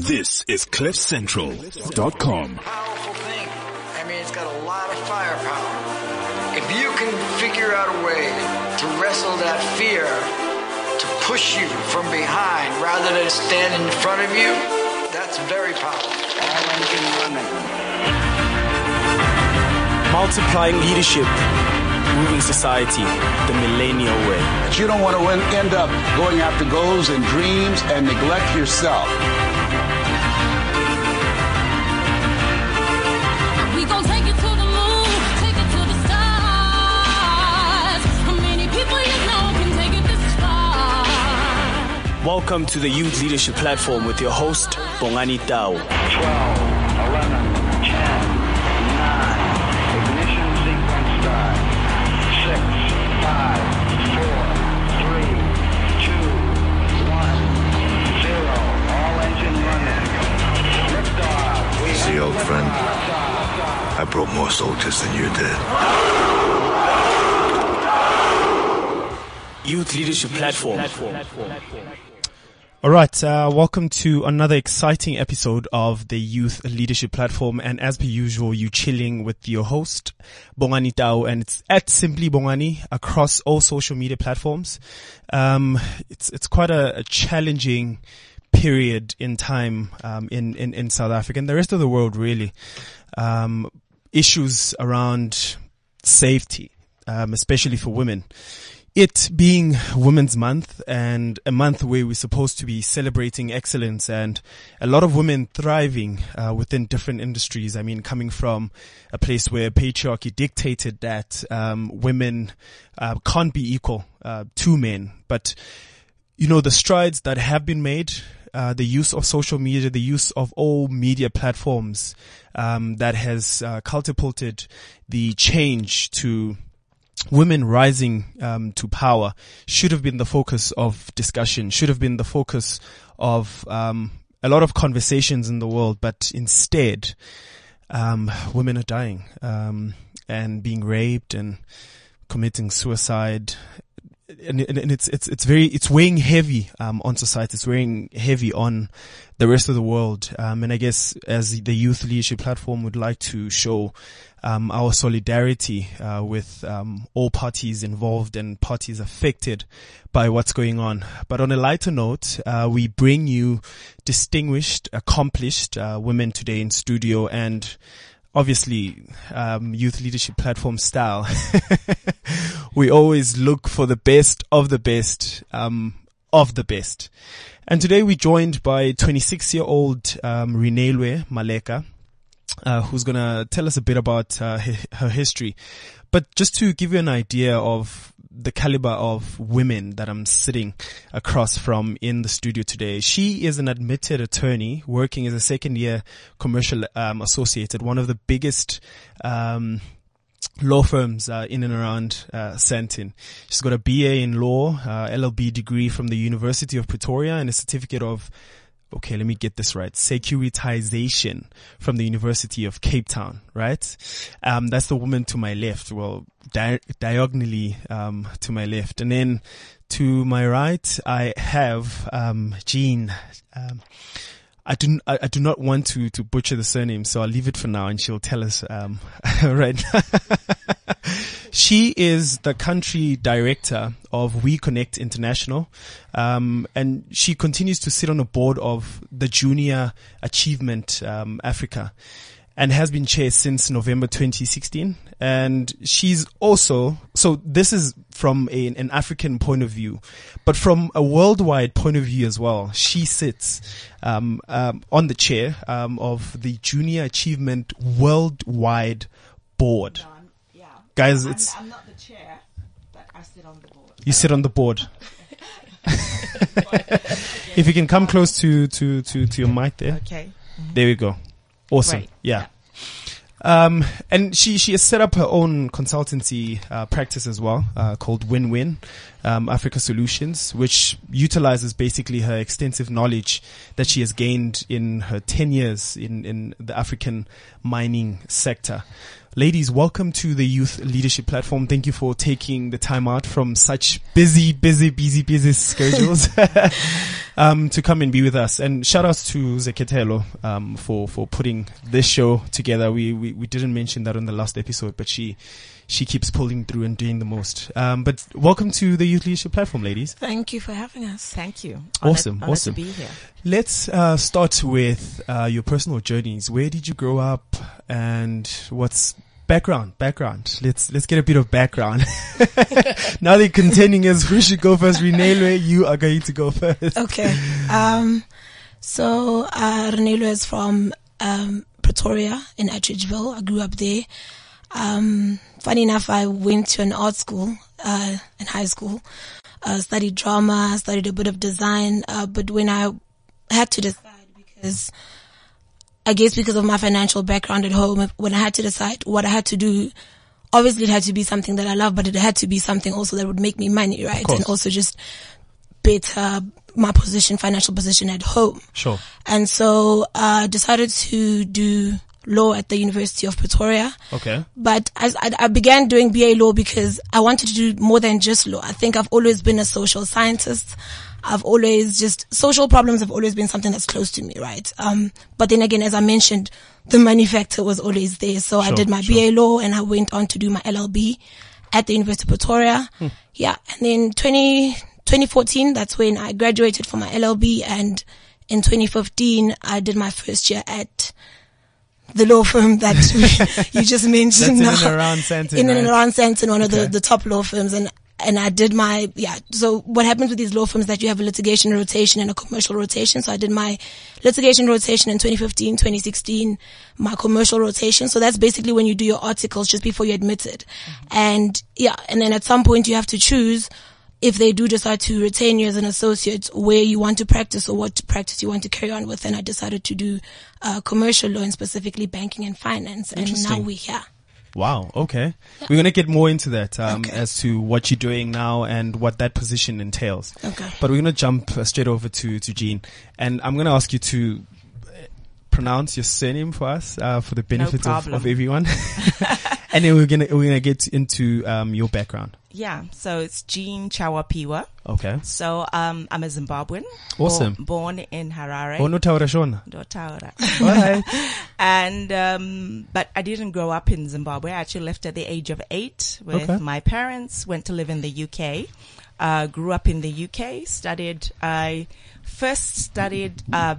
This is CliffCentral.com. powerful thing. I mean, it's got a lot of firepower. If you can figure out a way to wrestle that fear to push you from behind rather than stand in front of you, that's very powerful. Multiplying leadership, moving society the millennial way. But you don't want to win- end up going after goals and dreams and neglect yourself. Welcome to the Youth Leadership Platform with your host, Bongani Tao. 12, 11, 10, 9, ignition sequence start. 6, 5, 4, 3, 2, 1, 0. All engine running. Liftoff. We See, old friend. I brought more soldiers than you did. Youth Leadership Platform. All right, uh, welcome to another exciting episode of the Youth Leadership Platform. And as per usual, you chilling with your host, Bongani Tao, and it's at Simply Bongani across all social media platforms. Um, it's, it's quite a, a challenging period in time, um, in, in, in South Africa and the rest of the world, really. Um, issues around safety, um, especially for women it being Women's Month and a month where we're supposed to be celebrating excellence and a lot of women thriving uh, within different industries. I mean, coming from a place where patriarchy dictated that um, women uh, can't be equal uh, to men, but you know the strides that have been made. Uh, the use of social media, the use of all media platforms, um, that has uh, catapulted the change to women rising um, to power should have been the focus of discussion, should have been the focus of um, a lot of conversations in the world, but instead, um, women are dying um, and being raped and committing suicide. And, and, it's it's it's very it's weighing heavy um, on society. It's weighing heavy on the rest of the world. Um, and I guess as the youth leadership platform would like to show um, our solidarity uh, with um, all parties involved and parties affected by what's going on. But on a lighter note, uh, we bring you distinguished, accomplished uh, women today in studio and obviously um, youth leadership platform style. we always look for the best of the best um, of the best. And today we're joined by 26 year old um, Reneilwe Maleka uh, who's to tell us a bit about uh, her history. But just to give you an idea of the caliber of women that I'm sitting across from in the studio today, she is an admitted attorney working as a second year commercial um, associate at one of the biggest um, law firms uh, in and around uh. She's got a BA in law, uh, LLB degree from the University of Pretoria, and a certificate of okay, let me get this right. Securitization from the University of Cape Town, right? Um, that's the woman to my left. Well, di- diagonally, um, to my left. And then to my right, I have, um, Jean. Um, I do, I, I do not want to, to butcher the surname, so I'll leave it for now and she'll tell us, um, right. she is the country director of We Connect International. Um, and she continues to sit on a board of the Junior Achievement, um, Africa and has been chair since November 2016. And she's also, so this is from a, an African point of view, but from a worldwide point of view as well. She sits, um, um, on the chair, um, of the Junior Achievement Worldwide Board. Yeah. Guys, I'm, it's- I'm not the chair, but I sit on the board. You sit on the board. if you can come close to, to, to, to your mic there. Okay. There we go. Awesome. Right. Yeah. Um, and she, she has set up her own consultancy, uh, practice as well, uh, called Win-Win, um, Africa Solutions, which utilizes basically her extensive knowledge that she has gained in her 10 years in, in the African mining sector. Ladies, welcome to the Youth Leadership Platform. Thank you for taking the time out from such busy, busy, busy, busy schedules. um, to come and be with us. And shout outs to Zeketelo um, for for putting this show together. We, we we didn't mention that on the last episode, but she she keeps pulling through and doing the most. Um, but welcome to the Youth Leadership Platform, ladies. Thank you for having us. Thank you. Awesome, Honored- honored awesome. to be here. Let's uh, start with uh, your personal journeys. Where did you grow up, and what's background? Background. Let's let's get a bit of background. now the contending is who should go first. Reneilwe, you are going to go first. Okay. Um, so, uh, Renelo is from, um, Pretoria in Atteridgeville. I grew up there. Um, funny enough, I went to an art school, uh, in high school, uh, studied drama, studied a bit of design, uh, but when I had to decide because I guess because of my financial background at home, when I had to decide what I had to do, obviously it had to be something that I love, but it had to be something also that would make me money, right? And also just better my position, financial position at home. Sure. And so I decided to do law at the University of Pretoria. Okay. But as I, I began doing BA law because I wanted to do more than just law. I think I've always been a social scientist. I've always just, social problems have always been something that's close to me, right? Um, but then again, as I mentioned, the money factor was always there. So I did my sure. BA law and I went on to do my LLB at the University of Pretoria. Hmm. Yeah. And then 20, 2014, that's when I graduated from my LLB and in 2015, I did my first year at the law firm that you just mentioned in now. and around Sandton, In and around Sandton, one of the, the top law firms. And, and I did my, yeah. So what happens with these law firms is that you have a litigation rotation and a commercial rotation. So I did my litigation rotation in 2015, 2016, my commercial rotation. So that's basically when you do your articles just before you're admitted. And yeah, and then at some point you have to choose if they do decide to retain you as an associate, where you want to practice or what practice you want to carry on with. And I decided to do uh, commercial law and specifically banking and finance. And now we're here. Wow. Okay. We're gonna get more into that um, Okay. as to what you're doing now and what that position entails. Okay. But we're gonna jump uh, straight over to to Jean, and I'm gonna ask you to uh, pronounce your surname for us uh, for the benefit of, of everyone, and then we're gonna we're gonna get into um, your background. Yeah, so it's Jean Chawapiwa. Okay. So um, I'm a Zimbabwean. Awesome. Born, born in Harare. Oh no, Taura Shona. Dotaura. Right. and um, but I didn't grow up in Zimbabwe. I actually left at the age of eight with Okay. my parents. Went to live in the UK. Uh, grew up in the UK. Studied. I first studied uh,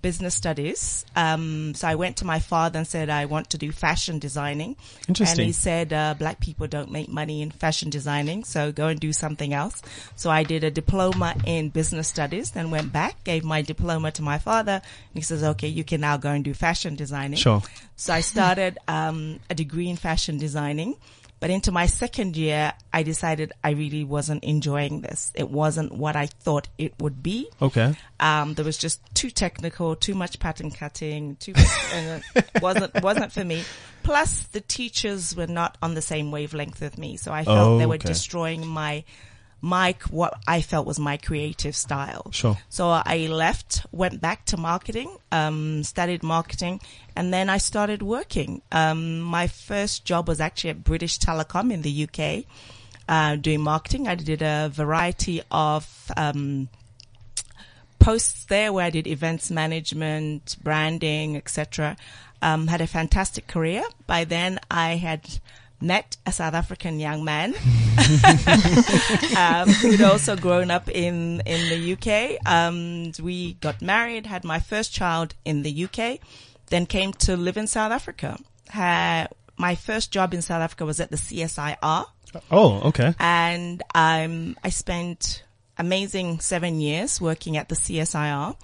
business studies. Um, so I went to my father and said I want to do fashion designing. Interesting. And he said uh, black people don't make money in fashion designing, so go and do something else. So I did a diploma in business studies, then went back, gave my diploma to my father, and he says, "Okay, you can now go and do fashion designing." Sure. So I started um, a degree in fashion designing. But into my second year, I decided I really wasn't enjoying this. It wasn't what I thought it would be. Okay. Um, there was just too technical, too much pattern cutting, too and it wasn't wasn't for me. Plus, the teachers were not on the same wavelength with me, so I felt Oh, they were okay. destroying my my what I felt was my creative style. Sure. So I left, went back to marketing, um, studied marketing, and then I started working. Um, my first job was actually at British Telecom in the UK, uh, doing marketing. I did a variety of um, posts there where I did events management, branding, etc. Um, had a fantastic career. By then, I had met a South African young man um, who'd also grown up in in the UK. Um, we got married, had my first child in the UK, then came to live in South Africa. Had, my first job in South Africa was at the CSIR Oh, okay. and um, I spent amazing seven years working at the CSIR,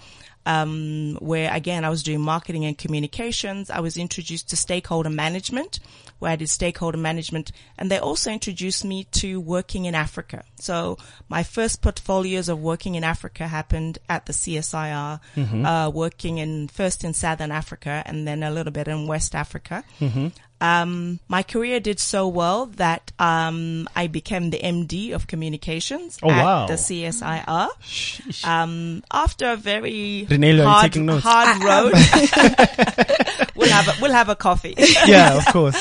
um, where again I was doing marketing and communications. I was introduced to stakeholder management, where I did stakeholder management, and they also introduced me to working in Africa. So my first portfolios of working in Africa happened at the CSIR, uh, working in first in Southern Africa and then a little bit in West Africa um, my career did so well that um, I became the MD of communications Oh, at wow. the CSIR. Um, after a very Renee, are you hard, hard road, we'll have a, we'll have a coffee. yeah, of course.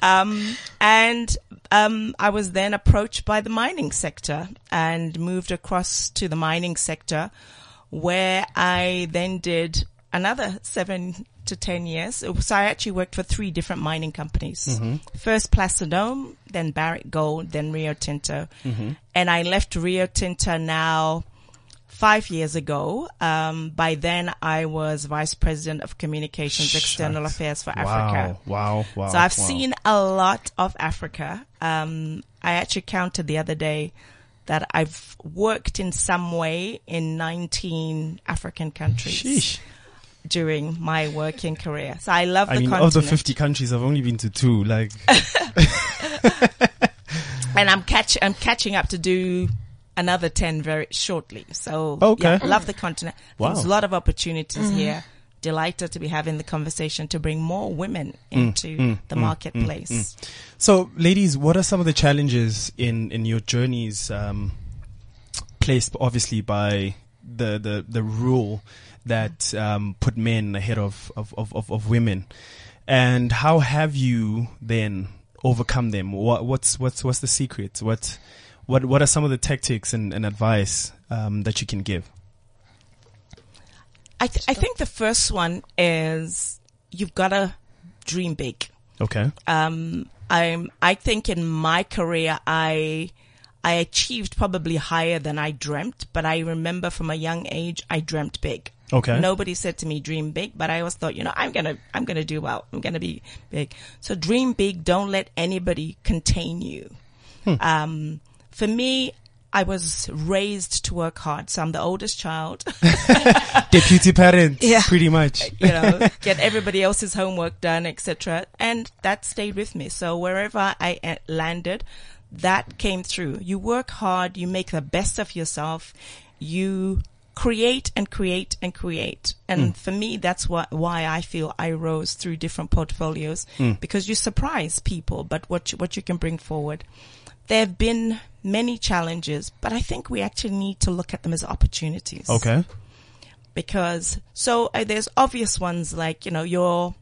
Um, and um, I was then approached by the mining sector and moved across to the mining sector, where I then did another seven to 10 years. So I actually worked for three different mining companies. Mm-hmm. First Placer Dome, then Barrick Gold, then Rio Tinto. And I left Rio Tinto now five years ago. Um, by then I was vice president of communications, external affairs for Wow, Africa. wow, wow, So I've wow. seen a lot of Africa. Um, I actually counted the other day that I've worked in some way in 19 African countries Sheesh. During my working career. So I love I the mean, continent. of the 50 countries, I've only been to two. Like, and I'm catch I'm catching up to do another ten very shortly. So Okay. yeah, love the continent. Wow. There's a lot of opportunities Mm-hmm. here. Delighted to be having the conversation to bring more women Mm, into the marketplace. so ladies, what are some of the challenges in, in your journeys, um, placed obviously by the, the, the rule that, um, put men ahead of, of, of, of, women? And how have you then overcome them? What, what's, what's, what's the secret? What, what, what are some of the tactics and, and advice, um, that you can give? I th- I think the first one is you've got to dream big. Okay. um, I'm, I think in my career, I, I achieved probably higher than I dreamt, but I remember from a young age, I dreamt big. Okay. Nobody said to me, dream big, but I always thought, you know, I'm going to, I'm going to do well. I'm going to be big. So dream big. Don't let anybody contain you. Hmm. Um, for me, I was raised to work hard. So I'm the oldest child. Deputy parent. Yeah. Pretty much. you know, get everybody else's homework done, etc. And that stayed with me. So wherever I uh, landed, that came through. You work hard, you make the best of yourself, you create and create and create. And for me, that's what, why I feel I rose through different portfolios because you surprise people, but what you, what you can bring forward. There have been many challenges, but I think we actually need to look at them as opportunities Okay. because so uh, there's obvious ones like you know you're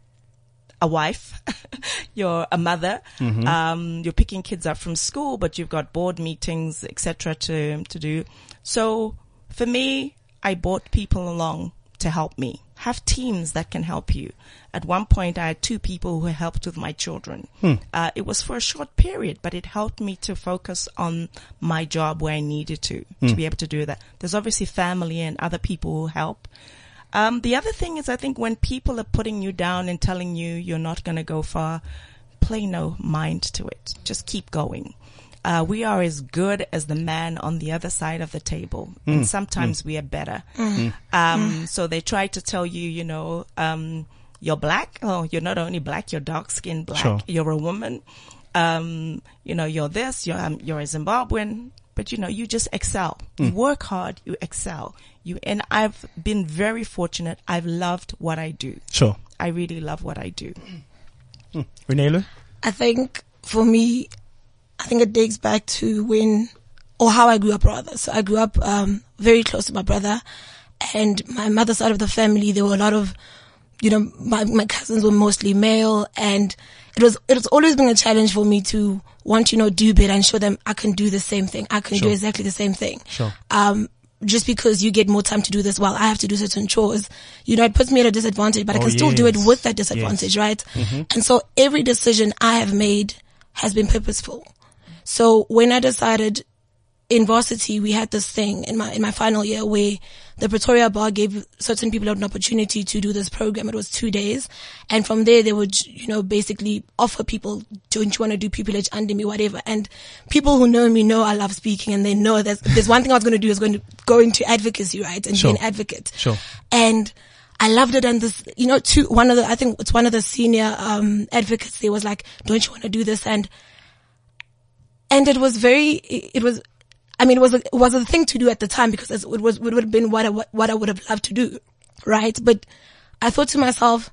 a wife, you're a mother, um, you're picking kids up from school, but you've got board meetings, etc. to to do. So for me, I brought people along to help me. Have teams that can help you. At one point, I had two people who helped with my children. Uh, it was for a short period, but it helped me to focus on my job where I needed to, to be able to do that. There's obviously family and other people who help. Um, the other thing is, I think when people are putting you down and telling you you're not going to go far, play no mind to it. Just keep going. Uh, we are as good as the man on the other side of the table, and sometimes we are better. Um, so they try to tell you, you know, um, you're black. Oh, you're not only black, you're dark skinned black. Sure. You're a woman. Um, you know, you're this. You're um, you're a Zimbabwean. But you know, you just excel. You work hard. You excel. You and I've been very fortunate. I've loved what I do. Sure. I really love what I do. Renelo? I think for me, I think it dates back to when, or how I grew up rather. So I grew up, um, very close to my brother and my mother's side of the family. There were a lot of, you know, my, my cousins were mostly male and it was, it was always been a challenge for me to want to, you know, do better and show them I can do the same thing. I can do exactly the same thing. Sure. Um, just because you get more time to do this while I have to do certain chores, you know, it puts me at a disadvantage, but I Oh, can still do it with that disadvantage, right? And so every decision I have made has been purposeful. So when I decided in varsity, we had this thing in my, in my final year where the Pretoria Bar gave certain people an opportunity to do this program. It was two days. And from there, they would, you know, basically offer people, don't you want to do pupillage under me, whatever. And people who know me know I love speaking and they know if there's one thing I was going to do is going to go into advocacy, right? And Sure. be an advocate. Sure. And I loved it. And this, you know, two, one of the, I think it's one of the senior, um, advocates there was like, don't you want to do this? And, and it was very, it was, I mean, it was a, it was a thing to do at the time because it was, it would have been what I, what I would have loved to do. Right. But I thought to myself,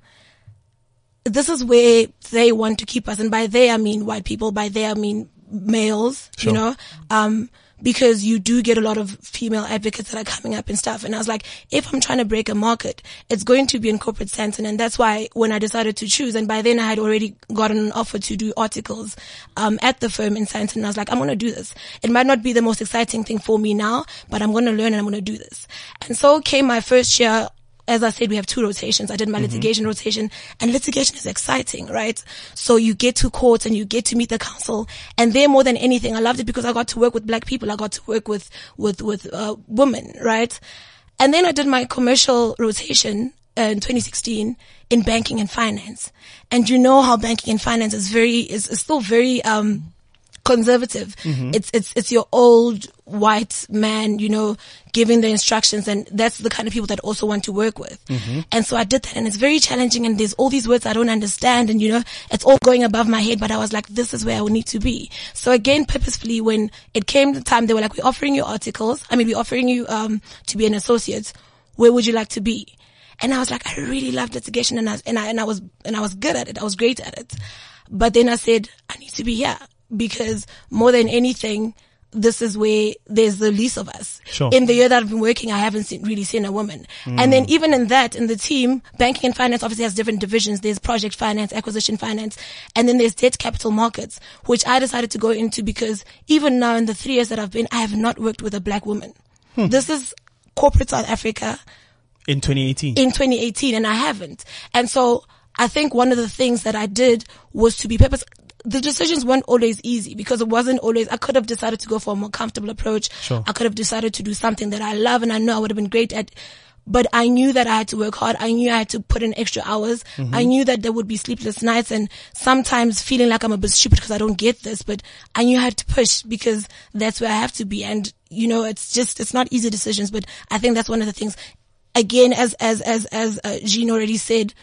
this is where they want to keep us. And by they, I mean white people. By they, I mean males, Sure. you know, um, because you do get a lot of female advocates that are coming up and stuff. And I was like, if I'm trying to break a market, it's going to be in corporate Sandton. And that's why when I decided to choose, and by then I had already gotten an offer to do articles, um, at the firm in Sandton. I was like, I'm going to do this. It might not be the most exciting thing for me now, but I'm going to learn and I'm going to do this. And so came my first year as I said, we have two rotations. I did my litigation rotation and litigation is exciting, right? So you get to court and you get to meet the counsel and there more than anything, I loved it because I got to work with black people. I got to work with, with, with, uh, women, right? And then I did my commercial rotation uh, in 2016 in banking and finance. And you know how banking and finance is very, is, is still very, um, conservative. It's, it's, it's your old white man, you know, giving the instructions and that's the kind of people that also want to work with. And so I did that and it's very challenging and there's all these words I don't understand and you know, it's all going above my head, but I was like, this is where I would need to be. So again, purposefully when it came the time, they were like, we're offering you articles. I mean, we're offering you, um, to be an associate. Where would you like to be? And I was like, I really love litigation and I, and I, and I was, and I was good at it. I was great at it. But then I said, I need to be here because more than anything, this is where there's the least of us. Sure. In the year that I've been working, I haven't seen, really seen a woman. Mm. And then even in that, in the team, banking and finance obviously has different divisions. There's project finance, acquisition finance, and then there's debt capital markets, which I decided to go into because even now in the three years that I've been, I have not worked with a black woman. Hmm. This is corporate South Africa In 2018. in 2018 and I haven't. And so I think one of the things that I did was to be purpose. The decisions weren't always easy because it wasn't always, I could have decided to go for a more comfortable approach. Sure. I could have decided to do something that I love and I know I would have been great at. But I knew that I had to work hard. I knew I had to put in extra hours. I knew that there would be sleepless nights and sometimes feeling like I'm a bit stupid because I don't get this, but I knew I had to push because that's where I have to be. And, you know, it's just, it's not easy decisions, but I think that's one of the things. Again, as, as, as, as, uh, Jean already said,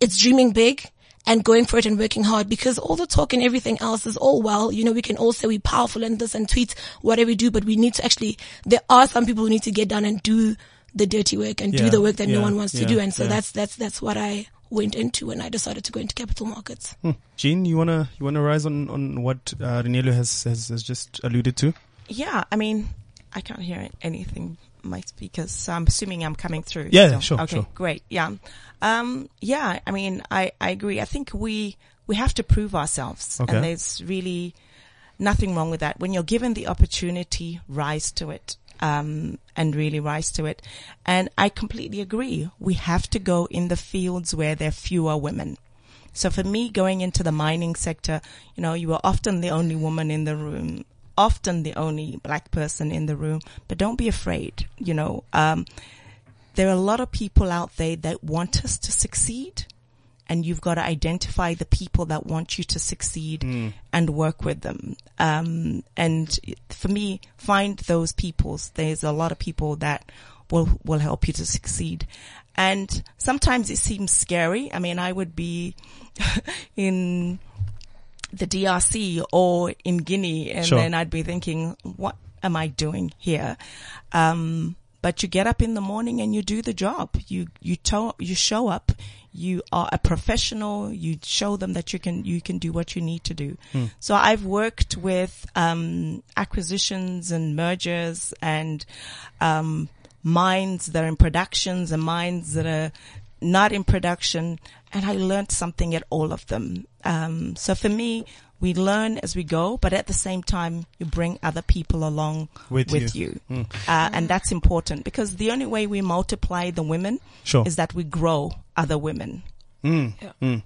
it's dreaming big and going for it and working hard because all the talk and everything else is all well. You know, we can all say we're powerful in this and tweet whatever we do, but we need to actually, there are some people who need to get down and do the dirty work and do the work that yeah, no one wants to do. And so yeah. that's, that's, that's what I went into when I decided to go into capital markets. Hmm. Jean, you wanna you wanna rise on on what uh, Renelo has, has has just alluded to? Yeah, I mean, I can't hear anything. My speakers, so I'm assuming I'm coming through. Yeah, still. sure, Okay, sure. great. Yeah, um, yeah. I mean, I I agree. I think we we have to prove ourselves, Okay. and there's really nothing wrong with that. When you're given the opportunity, rise to it. Um, and really rise to it. And I completely agree. We have to go in the fields where there are fewer women. So for me, going into the mining sector, you know, you were often the only woman in the room, often the only black person in the room, but don't be afraid. You know, um, there are a lot of people out there that want us to succeed and you've got to identify the people that want you to succeed and work with them. Um, and for me, find those people. There's a lot of people that will, will help you to succeed. And sometimes it seems scary. I mean, I would be in the DRC or in Guinea and Sure. then I'd be thinking, what am I doing here? Um, but you get up in the morning and you do the job. You, you to, you show up. You are a professional. You show them that you can, you can do what you need to do. So I've worked with, um, acquisitions and mergers and, um, mines that are in productions and mines that are not in production. And I learned something at all of them. Um, so for me, we learn as we go, but at the same time, you bring other people along With with, you. you. Uh, and that's important because the only way we multiply the women Sure. is that we grow other women. Mm, mm.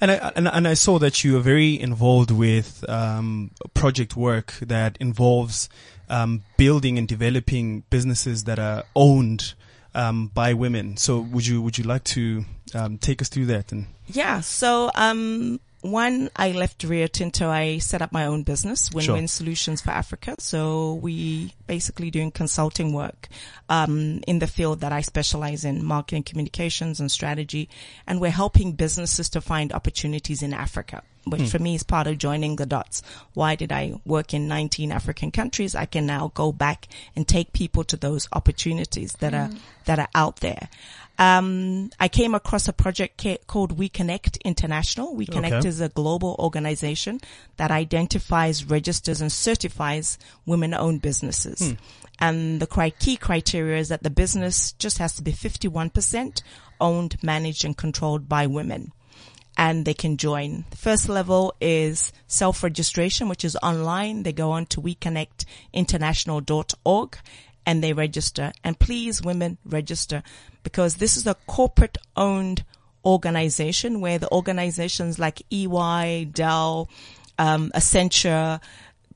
And I and, and I saw that you are very involved with um, project work that involves um, building and developing businesses that are owned um, by women. So would you would you like to um, take us through that? And Yeah. So, um, one, I left Rio Tinto. I set up my own business, Win-Win Sure. Solutions for Africa. So we basically doing consulting work, um, in the field that I specialize in, marketing, communications and strategy. And we're helping businesses to find opportunities in Africa, which hmm. for me is part of joining the dots. Why did I work in 19 African countries? I can now go back and take people to those opportunities that are, hmm. that are out there. Um, I came across a project ca- called We Connect International. We Connect Okay. is a global organization that identifies, registers, and certifies women-owned businesses. Hmm. And the cri- key criteria is that the business just has to be 51% owned, managed, and controlled by women and they can join. The first level is self-registration, which is online. They go on to weconnectinternational.org and they register. And please, women, register because this is a corporate owned organization where the organizations like EY, Dell, um, Accenture,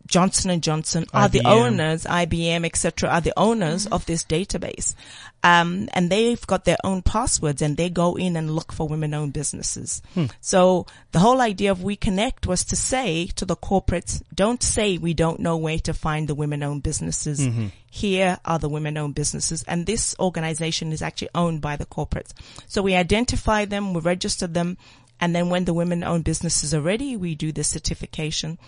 Johnson and Johnson are the owners, IBM, etc., are the owners mm-hmm. of this database. Um, and they've got their own passwords and they go in and look for women-owned businesses. So the whole idea of We Connect was to say to the corporates, don't say we don't know where to find the women-owned businesses. Here are the women-owned businesses. And this organization is actually owned by the corporates. So we identify them, we register them, and then when the women-owned businesses are ready, we do the certification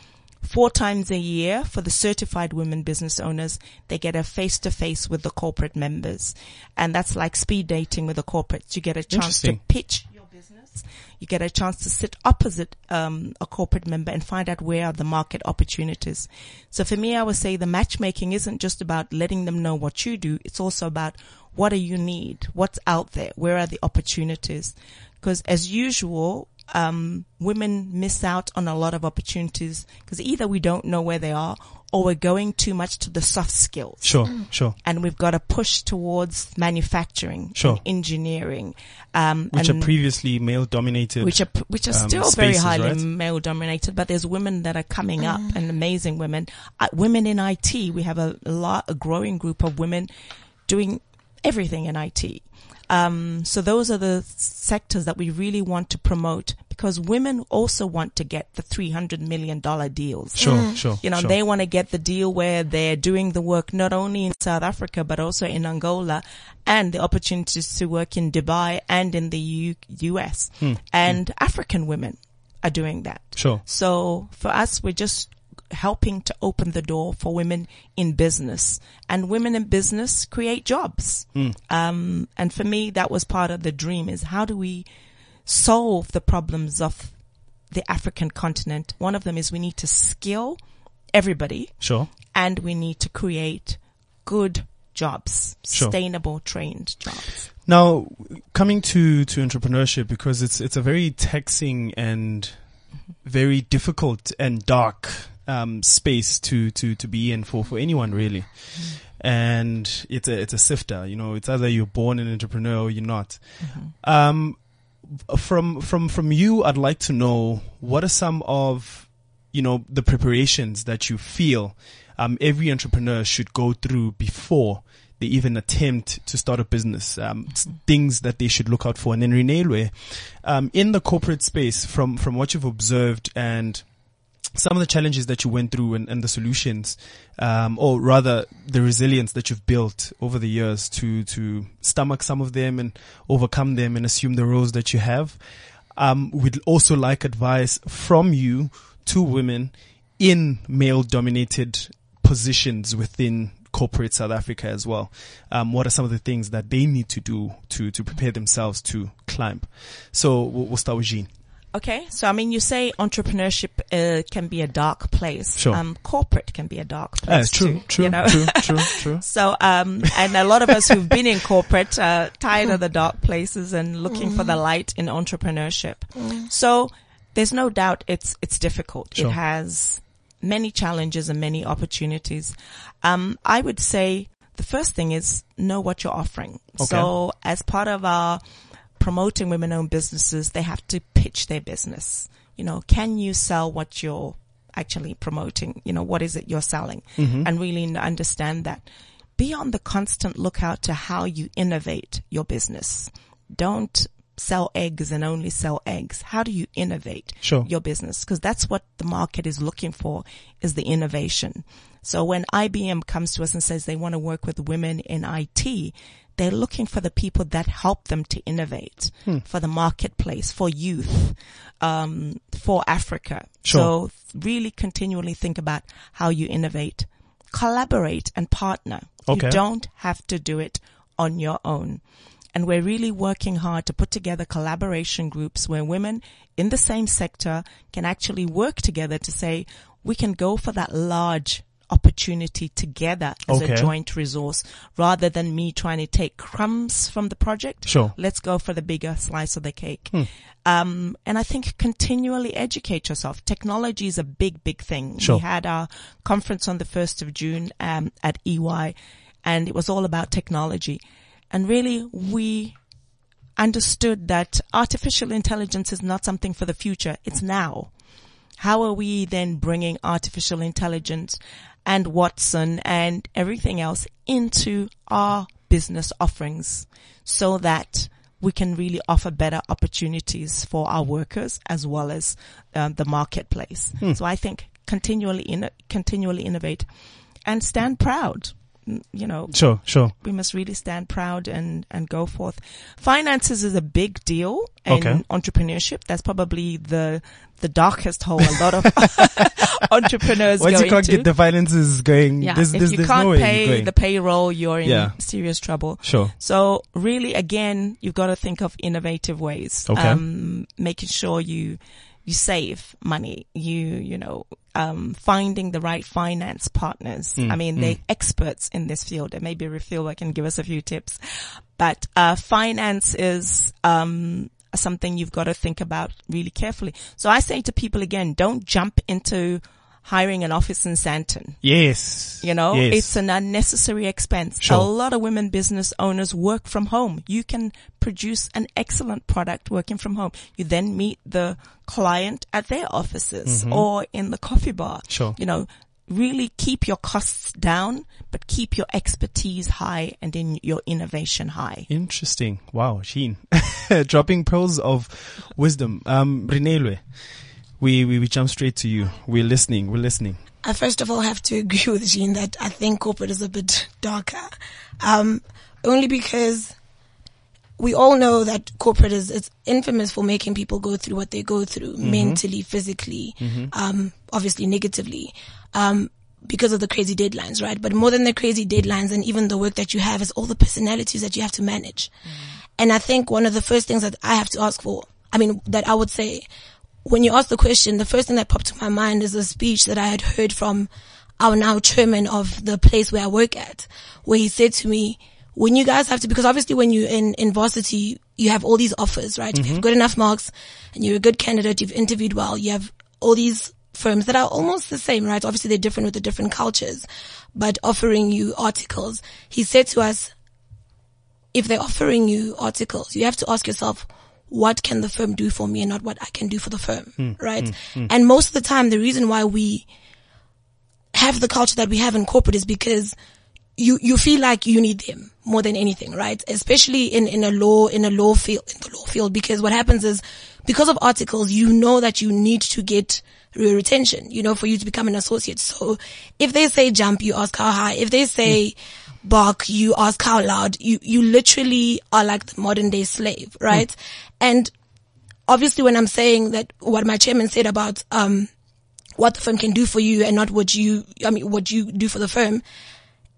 four times a year for the certified women business owners. They get a face to face with the corporate members. And that's like speed dating with the corporates. You get a chance to pitch your business. You get a chance to sit opposite um, a corporate member and find out where are the market opportunities. So for me, I would say the matchmaking isn't just about letting them know what you do. It's also about what do you need? What's out there? Where are the opportunities? Because as usual, um, women miss out on a lot of opportunities because either we don't know where they are or we're going too much to the soft skills Sure, sure. and we've got to push towards manufacturing, Sure. and engineering, um, Which and are previously male dominated. which are which are um, still very highly right? male dominated. But there's women that are coming up, and amazing women, uh, women in IT. We have a, a lot, a growing group of women doing everything in IT. Um, so those are the sectors that we really want to promote because women also want to get the three hundred million dollar deals. Sure, mm. sure. You know, sure. they want to get the deal where they're doing the work not only in South Africa, but also in Angola and the opportunities to work in Dubai and in the U- US. Hmm, hmm. And African women are doing that. Sure. So for us, we're just helping to open the door for women in business and women in business create jobs. Um, and for me, that was part of the dream is how do we solve the problems of the African continent? One of them is we need to skill everybody Sure. and we need to create good jobs, Sure. sustainable trained jobs. Now, coming to, to entrepreneurship, because it's, it's a very taxing and very difficult and dark, um, space to, to, to be in for, for anyone really. And it's a, it's a sifter, you know, it's either you're born an entrepreneur or you're not. Um, from, from, from you, I'd like to know what are some of, you know, the preparations that you feel, um, every entrepreneur should go through before they even attempt to start a business, um, s- things that they should look out for. And then Reneilwe, um, in the corporate space, from, from what you've observed and some of the challenges that you went through and, and the solutions, um, or rather the resilience that you've built over the years to, to stomach some of them and overcome them and assume the roles that you have. Um, we'd also like advice from you to women in male dominated positions within corporate South Africa as well. Um, what are some of the things that they need to do to, to prepare themselves to climb? So we'll, we'll start with Jean. Okay, so I mean, you say entrepreneurship uh, can be a dark place. Sure. Um, corporate can be a dark Uh, place true, too. true, you know? true, true, true. So, um, and a lot of us who've been in corporate are tired of the dark places and looking for the light in entrepreneurship. So, there's no doubt it's it's difficult. Sure. It has many challenges and many opportunities. Um, I would say the first thing is know what you're offering. So, as part of our promoting women-owned businesses, they have to pitch their business. You know, can you sell what you're actually promoting? You know, what is it you're selling? Mm-hmm. And really understand that. Be on the constant lookout to how you innovate your business. Don't sell eggs and only sell eggs. How do you innovate Sure. your business? Because that's what the market is looking for is the innovation. So when IBM comes to us and says they want to work with women in IT, they're looking for the people that help them to innovate for the marketplace, for youth, um, for Africa. Sure. So really continually think about how you innovate, collaborate and partner. Okay. You don't have to do it on your own. And we're really working hard to put together collaboration groups where women in the same sector can actually work together to say, we can go for that large opportunity together as Okay. a joint resource rather than me trying to take crumbs from the project. Sure. Let's go for the bigger slice of the cake. Um, and I think continually educate yourself. Technology is a big, big thing. Sure. We had our conference on the 1st of June, um, at EY and it was all about technology. And really we understood that artificial intelligence is not something for the future. It's now. How are we then bringing artificial intelligence and Watson and everything else into our business offerings so that we can really offer better opportunities for our workers as well as um, the marketplace. So I think continually, in, continually innovate and stand proud. You know, Sure, sure. we must really stand proud and, and go forth. Finances is a big deal in Okay. entrepreneurship. That's probably the, the darkest hole a lot of entrepreneurs Once you can't into. get the finances going, yeah, there's, if there's, you there's can't no pay the payroll, you're in Yeah. serious trouble. Sure. So really, again, you've got to think of innovative ways. Okay. Um, making sure you, you save money, you, you know, um, finding the right finance partners. Mm, I mean, they're experts in this field and maybe Refill can give us a few tips, but, uh, finance is, um, something you've got to think about really carefully. So I say to people again, don't jump into hiring an office in Sandton. Yes. You know, Yes. it's an unnecessary expense. Sure. A lot of women business owners work from home. You can produce an excellent product working from home. You then meet the client at their offices or in the coffee bar. Mm-hmm. Sure. You know, really keep your costs down, but keep your expertise high and in your innovation high. Interesting. Wow, Sheen. Dropping pearls of wisdom. Um, Reneilwe, we, we, we jump straight to you. We're listening. We're listening. I first of all have to agree with Jean that I think corporate is a bit darker. Um, only because we all know that corporate is it's infamous for making people go through what they go through mentally, physically, um, obviously negatively, um, because of the crazy deadlines, right? But more than the crazy deadlines and even the work that you have is all the personalities that you have to manage. And I think one of the first things that I have to ask for, I mean, that I would say, when you ask the question, the first thing that popped to my mind is a speech that I had heard from our now chairman of the place where I work at, where he said to me, when you guys have to, because obviously when you're in, in varsity, you have all these offers, right? If you have mm-hmm. good enough marks and you're a good candidate, you've interviewed well, you have all these firms that are almost the same, right? Obviously they're different with the different cultures, but offering you articles. He said to us, if they're offering you articles, you have to ask yourself, what can the firm do for me and not what I can do for the firm, hmm. right? Hmm. Hmm. And most of the time, the reason why we have the culture that we have in corporate is because you, you feel like you need them more than anything, right? Especially in, in a law, in a law field, in the law field, because what happens is because of articles, you know that you need to get retention, you know, for you to become an associate. So if they say jump, you ask how high. If they say bark, you ask how loud. You, you literally are like the modern day slave, right? And obviously when I'm saying that what my chairman said about, um, what the firm can do for you and not what you, I mean, what you do for the firm,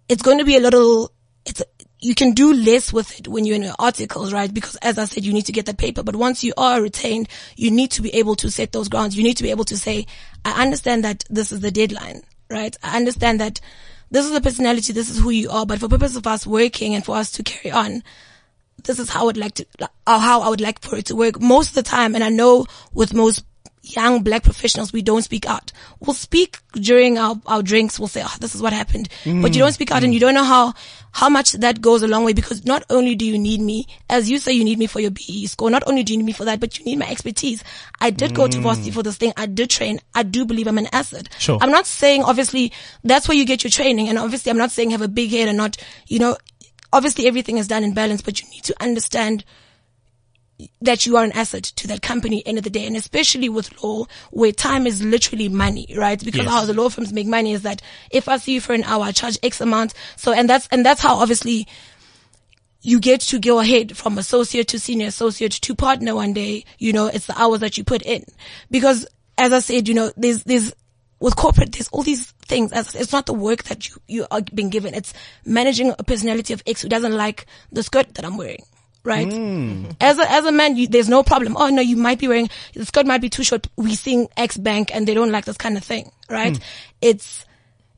it's going to be a little, it's, you can do less with it when you're in your articles, right? Because as I said, you need to get that paper. But once you are retained, you need to be able to set those grounds. You need to be able to say, I understand that this is the deadline, right? I understand that this is the personality, this is who you are. But for purpose of us working and for us to carry on, this is how I would like to, or how I would like for it to work most of the time. And I know with most young black professionals, we don't speak out. We'll speak during our, our drinks. We'll say, oh, this is what happened. But you mm. don't speak out and you don't know how, how much that goes a long way because not only do you need me, as you say, you need me for your BE score. Not only do you need me for that, but you need my expertise. I did go to mm. varsity for this thing. I did train. I do believe I'm an asset. Sure. I'm not saying obviously that's where you get your training. And obviously I'm not saying have a big head and not, you know, obviously everything is done in balance, but you need to understand that you are an asset to that company end of the day. And especially with law, where time is literally money, right? Because Yes. how the law firms make money is that if I see you for an hour, I charge X amount. So, and that's, and that's how obviously you get to go ahead from associate to senior associate to partner one day. You know, it's the hours that you put in. Because as I said, you know, there's, there's, with corporate, there's all these things. As it's not the work that you, you are being given. It's managing a personality of X who doesn't like the skirt that I'm wearing right? Mm. As a, as a man, you, there's no problem. Oh no, you might be wearing, the skirt might be too short. We sing X bank and they don't like this kind of thing, right? Hmm. It's,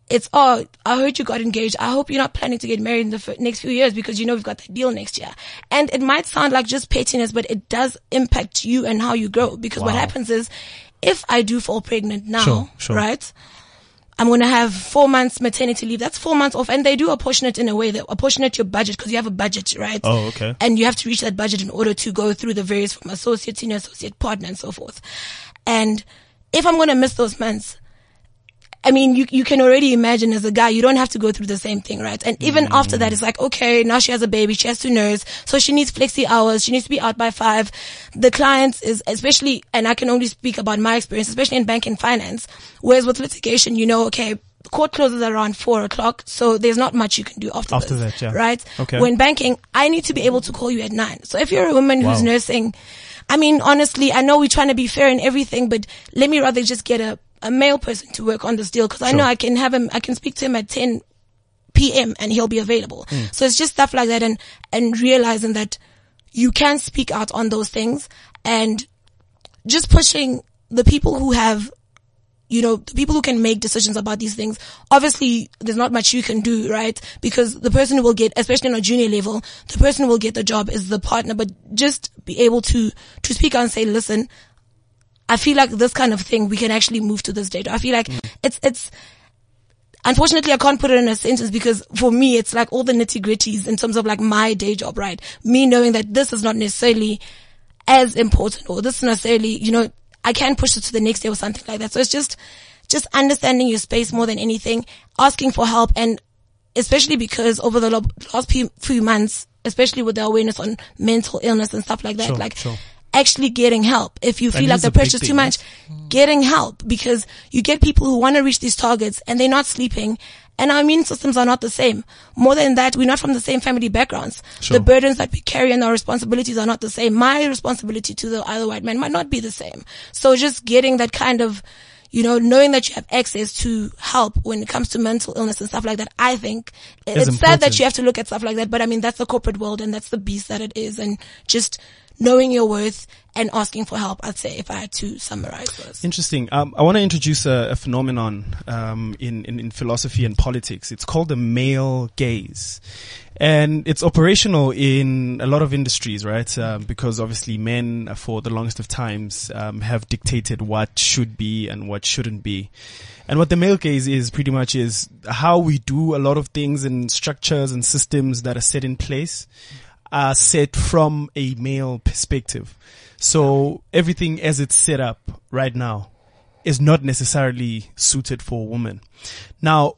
it's, oh, I heard you got engaged. I hope you're not planning to get married in the f- next few years because you know we've got that deal next year. And it might sound like just pettiness, but it does impact you and how you grow because what happens is if I do fall pregnant now, Sure, sure. right? I'm going to have four months maternity leave. That's four months off. And they do apportion it in a way that apportionate your budget because you have a budget, right? Oh, okay. And you have to reach that budget in order to go through the various from associate, senior associate, partner and so forth. And if I'm going to miss those months, I mean, you, you can already imagine as a guy, you don't have to go through the same thing, right? And even mm. after that, it's like, okay, now she has a baby, she has to nurse, so she needs flexi hours, she needs to be out by five. The clients is, especially, and I can only speak about my experience, especially in banking finance, whereas with litigation, you know, okay, court closes around four o'clock, so there's not much you can do after, After this, that, yeah. right? Okay. When banking, I need to be able to call you at nine. So if you're a woman who's nursing, I mean, honestly, I know we're trying to be fair and everything, but let me rather just get a, a male person to work on this deal because I know I can have him, I can speak to him at 10 PM and he'll be available. Hmm. So it's just stuff like that and, and realizing that you can speak out on those things and just pushing the people who have you know, the people who can make decisions about these things, obviously there's not much you can do, right? Because the person who will get, especially on a junior level, the person who will get the job is the partner, but just be able to, to speak out and say, listen, I feel like this kind of thing, we can actually move to this date. I feel like it's, it's, unfortunately I can't put it in a sentence because for me, it's like all the nitty gritties in terms of like my day job, right? Me knowing that this is not necessarily as important or this is necessarily, you know, I can push it to the next day or something like that. So it's just, just understanding your space more than anything, asking for help and especially because over the last few, few months, especially with the awareness on mental illness and stuff like that, Sure, like sure. Actually getting help. If you That feel like the pressure's too much, getting help because you get people who want to reach these targets and they're not sleeping and our immune systems are not the same. More than that, we're not from the same family backgrounds. Sure. The burdens that we carry and our responsibilities are not the same. My responsibility to the other white man might not be the same. So just getting that kind of, you know, knowing that you have access to help when it comes to mental illness and stuff like that, I think it- Is it's sad that you have to look at stuff like that, but I mean, that's the corporate world and that's the beast that it is. And just knowing your worth and asking for help, I'd say if I had to summarize this. Interesting. Um, I want to introduce a, a phenomenon um, in, in in philosophy and politics. It's called the male gaze, and it's operational in a lot of industries, right? Um, because obviously, men uh, for the longest of times um, have dictated what should be and what shouldn't be. And what the male gaze is pretty much is how we do a lot of things and structures and systems that are set in place are set from a male perspective. So everything as it's set up right now is not necessarily suited for a woman. Now,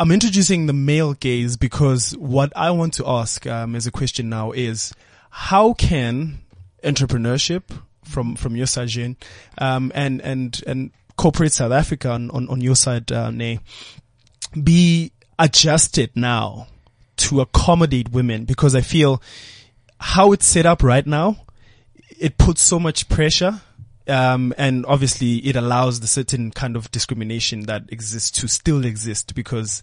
I'm introducing the male gaze because what I want to ask um, as a question now is how can entrepreneurship from from your side, Jane, um, and and and corporate South Africa on on, on your side, uh, Nay, be adjusted now to accommodate women? Because I feel how it's set up right now, it puts so much pressure. Um, and obviously it allows the certain kind of discrimination that exists to still exist because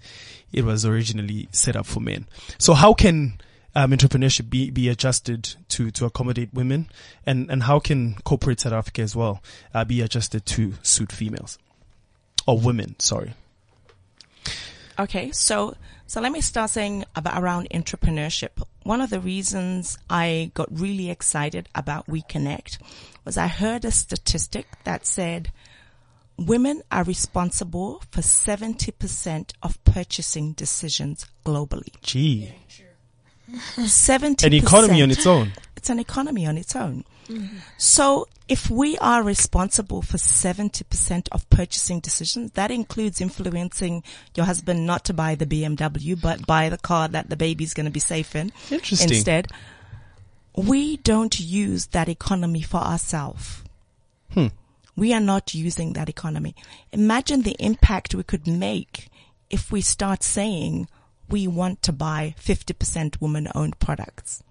it was originally set up for men. So how can um, entrepreneurship be, be adjusted to, to accommodate women and, and how can corporate South Africa as well uh, be adjusted to suit females or women? Sorry. Okay, so so let me start saying about around entrepreneurship. One of the reasons I got really excited about We Connect was I heard a statistic that said women are responsible for 70% of purchasing decisions globally. Gee, 70%. an economy on its own. It's an economy on its own. Mm-hmm. So if we are responsible for 70% of purchasing decisions, that includes influencing your husband not to buy the BMW, but buy the car that the baby's going to be safe in Interesting. instead. We don't use that economy for ourselves. Hmm. We are not using that economy. Imagine the impact we could make if we start saying we want to buy 50% woman owned products.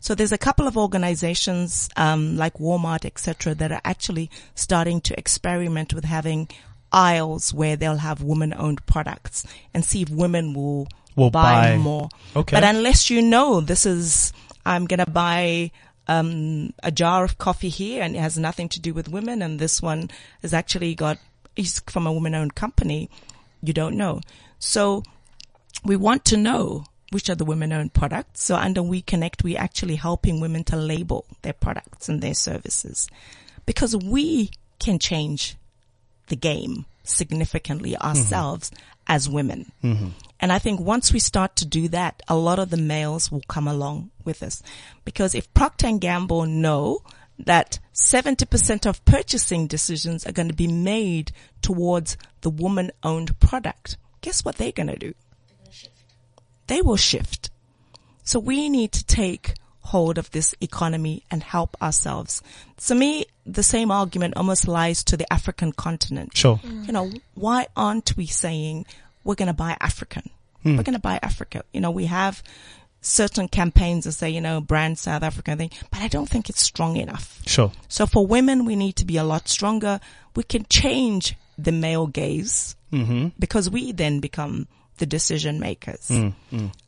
So there's a couple of organizations, um, like Walmart, etc., that are actually starting to experiment with having aisles where they'll have woman owned products and see if women will, Will buy. more. Okay. But unless you know this is I'm going to buy um, a jar of coffee here and it has nothing to do with women. And this one has actually got, is from a woman owned company. You don't know. So we want to know which are the women owned products. So under We Connect, we're actually helping women to label their products and their services because we can change the game significantly mm-hmm. ourselves as women. Mm-hmm. And I think once we start to do that, a lot of the males will come along with us. Because if Procter and Gamble know that 70% of purchasing decisions are going to be made towards the woman owned product, guess what they're going to do? They will shift. So we need to take hold of this economy and help ourselves. To me, the same argument almost lies to the African continent. Sure. Mm. You know, why aren't we saying we're going to buy African? Hmm. We're going to buy Africa. You know, we have certain campaigns that say, you know, brand South African thing, but I don't think it's strong enough. Sure. So for women, we need to be a lot stronger. We can change the male gaze mm-hmm. because we then become the decision makers.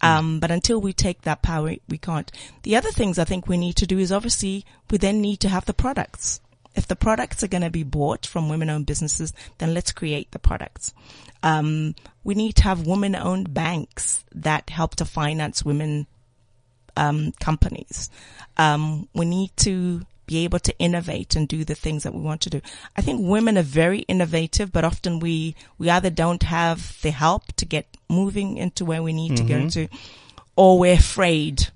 Um, but until we take that power, we can't. The other things I think we need to do is obviously we then need to have the products. If the products are going to be bought from women owned businesses, then let's create the products. Um, we need to have women owned banks that help to finance women um, companies. Um, we need to be able to innovate and do the things that we want to do. I think women are very innovative, but often we, we either don't have the help to get moving into where we need to go mm-hmm. to, or we're afraid.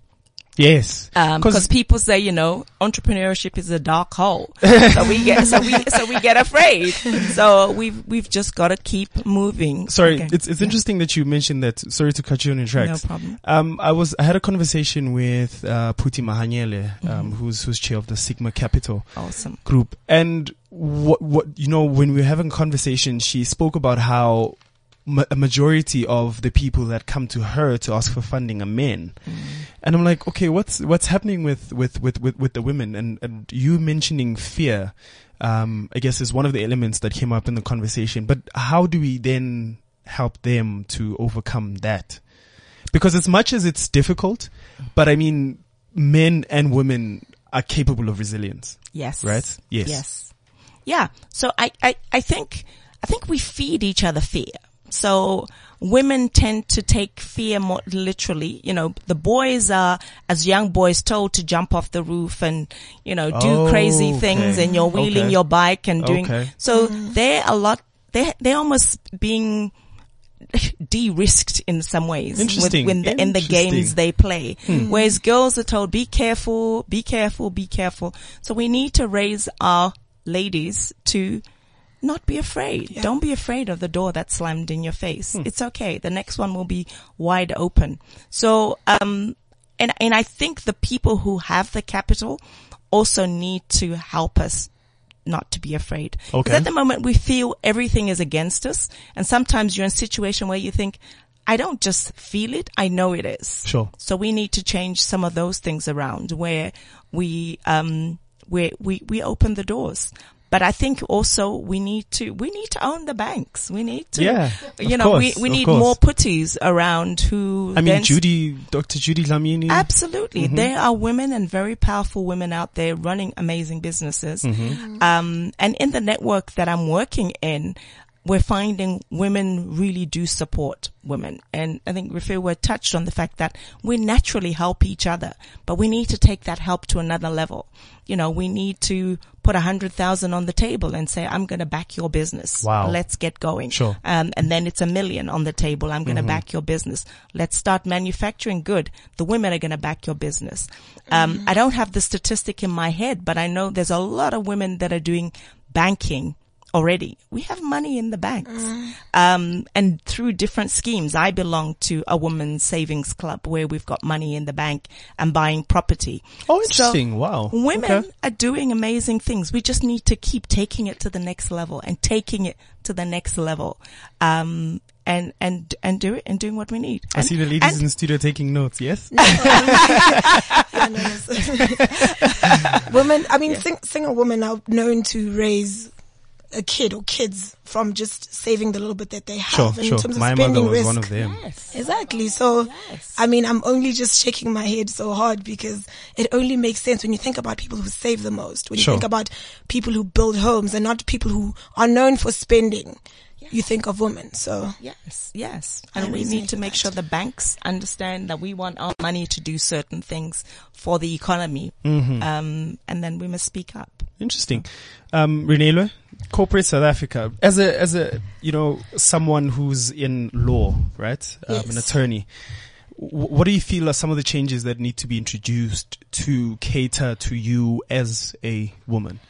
Yes. Um, because people say, you know, entrepreneurship is a dark hole. so we get, so we, so we get afraid. So we've, we've just got to keep moving. Sorry, Okay. it's it's interesting that you mentioned that. Sorry to cut you on your tracks. No problem. Um, I was I had a conversation with uh, Phuti Mahanyele, Mm-hmm. um, who's who's chair of the Sigma Capital Awesome. group, and what what you know when we were having a conversation, she spoke about how ma- a majority of the people that come to her to ask for funding are men, and I'm like, okay, what's what's happening with with with with, with the women, and and you mentioning fear. Um, I guess is one of the elements that came up in the conversation, but how do we then help them to overcome that? Because as much as it's difficult, but I mean, men and women are capable of resilience. Yes. Right? Yes. Yes. Yeah. So I, I, I think, I think we feed each other fear. So women tend to take fear more literally. You know, the boys are, as young boys, told to jump off the roof and, you know, do Oh, crazy things okay. and you're wheeling Okay. your bike and doing, Okay. so mm. they're a lot, they're, they're almost being de-risked in some ways Interesting. with, when the, in the games they play. Hmm. Whereas girls are told, be careful, be careful, be careful. So we need to raise our ladies to not be afraid. Don't be afraid of the door that slammed in your face. It's okay. The next one will be wide open. So, um, and, and I think the people who have the capital also need to help us not to be afraid. Okay. At the moment, we feel everything is against us. And sometimes you're in a situation where you think, I don't just feel it, I know it is. Sure. So we need to change some of those things around where we, um, where we, we open the doors. But I think also we need to, we need to own the banks. We need to, Yeah, you know, course, we, we need course. more Phutis around who I mean, Judy, Dr. Judy Dlamini. Absolutely. Mm-hmm. There are women and very powerful women out there running amazing businesses. Mm-hmm. Um, and in the network that I'm working in, we're finding women really do support women. And I think Rafael touched on the fact that we naturally help each other, but we need to take that help to another level. You know, we need to put a hundred thousand on the table and say, I'm going to back your business. Wow. Let's get going. Sure. Um, and then it's a million on the table. I'm going to back your business. Let's start manufacturing good. The women are going to back your business. Um, I don't have the statistic in my head, but I know there's a lot of women that are doing banking already. We have money in the banks. Um, and through different schemes, I belong to a women's savings club where we've got money in the bank and buying property. Oh, So interesting. wow. Women Okay. are doing amazing things. We just need to keep taking it to the next level and taking it to the next level. Um, and, and, and do it and doing what we need. I And- see the ladies and- in the studio taking notes. Yes. Yeah, no, it's- women, I mean, sing, single women are known to raise a kid or kids from just saving the little bit that they have Sure, in sure. terms of My mother spending was risk. one of them. Exactly. So, I mean, I'm only just shaking my head so hard because it only makes sense when you think about people who save the most, when you think about people who build homes and not people who are known for spending. You think of women. So, Yes, yes. I And we need to make that. sure the banks understand that we want our money to do certain things for the economy. Mm-hmm. Um, and then we must speak up. Interesting. Um, Reneilwe, corporate South Africa, as a, as a, you know, someone who's in law, right? Um, an attorney. W- what do you feel are some of the changes that need to be introduced to cater to you as a woman?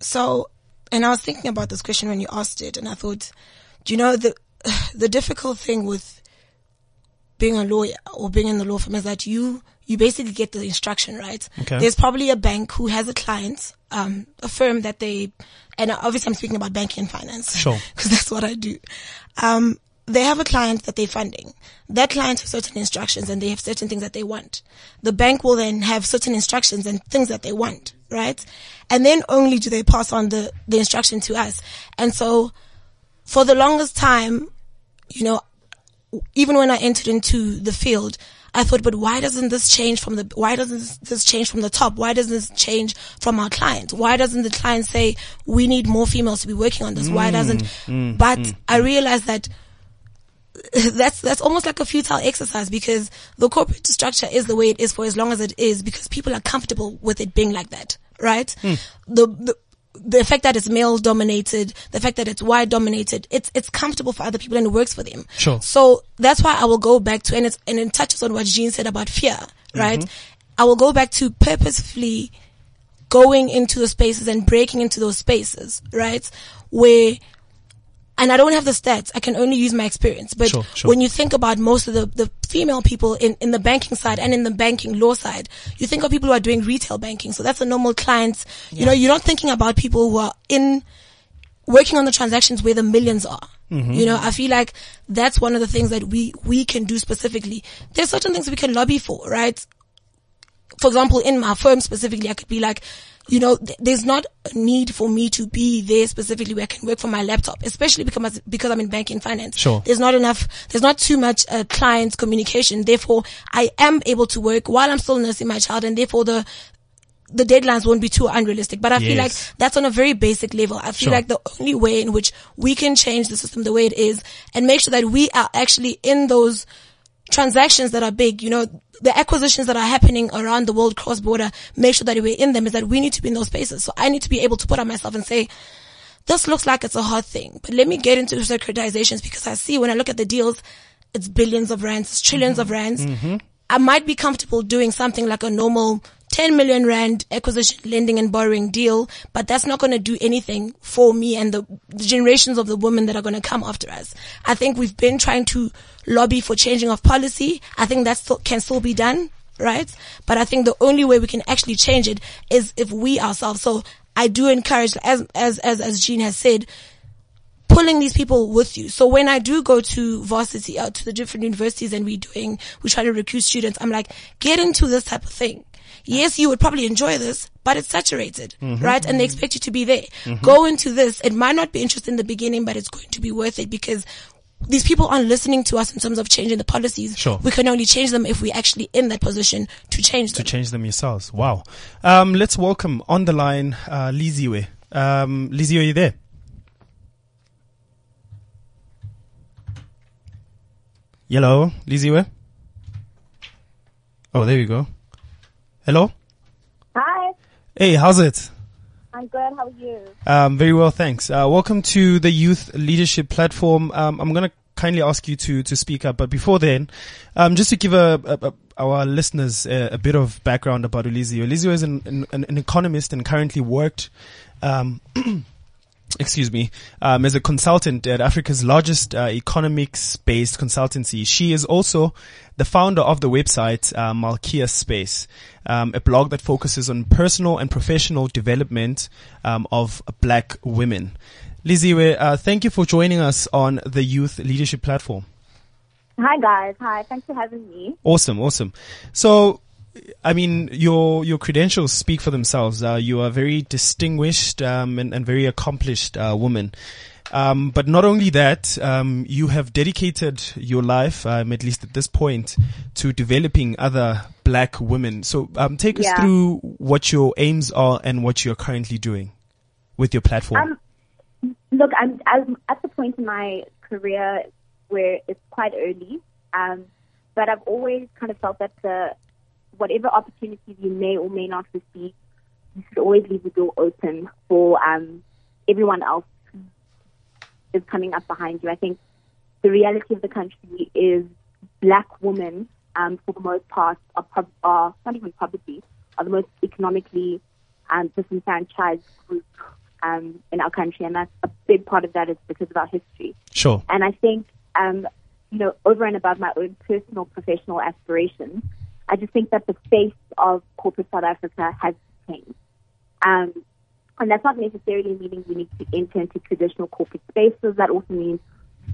so, and I was thinking about this question when you asked it and I thought, do you know, the, the difficult thing with being a lawyer or being in the law firm is that you, you basically get the instruction, right? Okay. There's probably a bank who has a client, um, a firm that they, and obviously I'm speaking about banking and finance. Sure. Cause that's what I do. Um, they have a client that they're funding. That client has certain instructions and they have certain things that they want. The bank will then have certain instructions and things that they want, right? And then only do they pass on the, the instruction to us. And so for the longest time, you know, even when I entered into the field, I thought, but why doesn't this change from the, why doesn't this change from the top? Why doesn't this change from our clients? Why doesn't the client say, we need more females to be working on this? Why mm, doesn't, mm, mm, but I realized that that's, that's almost like a futile exercise because the corporate structure is the way it is for as long as it is because people are comfortable with it being like that, right? Hmm. The, the, the fact that it's male dominated, the fact that it's white dominated, it's, it's comfortable for other people and it works for them. Sure. So that's why I will go back to, and it's, and it touches on what Jean said about fear, mm-hmm. right? I will go back to purposefully going into the spaces and breaking into those spaces, right? Where, and I don't have the stats. I can only use my experience. But Sure, sure. when you think about most of the, the female people in, in the banking side and in the banking law side, you think of people who are doing retail banking. So that's the normal clients. You know, you're not thinking about people who are in, working on the transactions where the millions are. Mm-hmm. You know, I feel like that's one of the things that we, we can do specifically. There's certain things we can lobby for, right? for example, in my firm specifically, I could be like, you know, th- there's not a need for me to be there specifically where I can work from my laptop, especially because, because I'm in banking finance. Sure. There's not enough, there's not too much uh, client communication. Therefore, I am able to work while I'm still nursing my child and therefore the, the deadlines won't be too unrealistic. But I feel like that's on a very basic level. I feel Sure. like the only way in which we can change the system the way it is and make sure that we are actually in those transactions that are big, you know, the acquisitions that are happening around the world cross border, make sure that we're in them is that we need to be in those spaces. So I need to be able to put on myself and say, this looks like it's a hard thing, but let me get into securitizations because I see when I look at the deals, it's billions of rands, it's 10000000000s of rands. Mm-hmm. I might be comfortable doing something like a normal 10 million rand acquisition, lending and borrowing deal, but that's not going to do anything for me and the, the generations of the women that are going to come after us. I think we've been trying to lobby for changing of policy. I think that still, can still be done, right? But I think the only way we can actually change it is if we ourselves. So I do encourage, as, as, as, as Jean has said, pulling these people with you. So when I do go to varsity, uh, to the different universities and we're doing, we try to recruit students, I'm like, get into this type of thing. Yes, you would probably enjoy this, but it's saturated, right? And they expect you to be there. Go into this. It might not be interesting in the beginning, but it's going to be worth it because these people aren't listening to us in terms of changing the policies. Sure. We can only change them if we're actually in that position to change to them. change them yourselves. Wow. Um, let's welcome on the line, uh, Liziwe. Um, Liziwe, are you there? Hello, Liziwe? Oh, there you go. Hello? Hi, Hey, how's it? I'm good. How are you? Um, very well, thanks. Uh, welcome to the Youth Leadership Platform. Um, I'm going to kindly ask you to, to speak up, but before then, um, just to give a, a, a our listeners a, a bit of background about Liziwe. Liziwe is an, an, an economist and currently worked, um, excuse me, um, as a consultant at Africa's largest uh, economics-based consultancy. She is also the founder of the website uh, Malkia Space, um, a blog that focuses on personal and professional development um, of black women. Liziwe, uh, thank you for joining us on the Youth Leadership Platform. Hi, guys. Hi. Thanks for having me. Awesome, awesome. So, I mean, your your credentials speak for themselves. Uh, you are a very distinguished um, and, and very accomplished uh, woman. Um, but not only that, um, you have dedicated your life, um, at least at this point, to developing other black women. So, um, take us through what your aims are and what you're currently doing with your platform. Um, look, I'm, I'm at the point in my career where it's quite early, um, but I've always kind of felt that the whatever opportunities you may or may not receive, you should always leave the door open for um, everyone else who is coming up behind you. I think the reality of the country is black women, um, for the most part, are, prob- are not even probably are the most economically um, disenfranchised group um, in our country, and that's a big part of that is because of our history. Sure. And I think, um, you know, over and above my own personal professional aspirations, I just think that the face of corporate South Africa has changed. Um, and that's not necessarily meaning we need to enter into traditional corporate spaces. That also means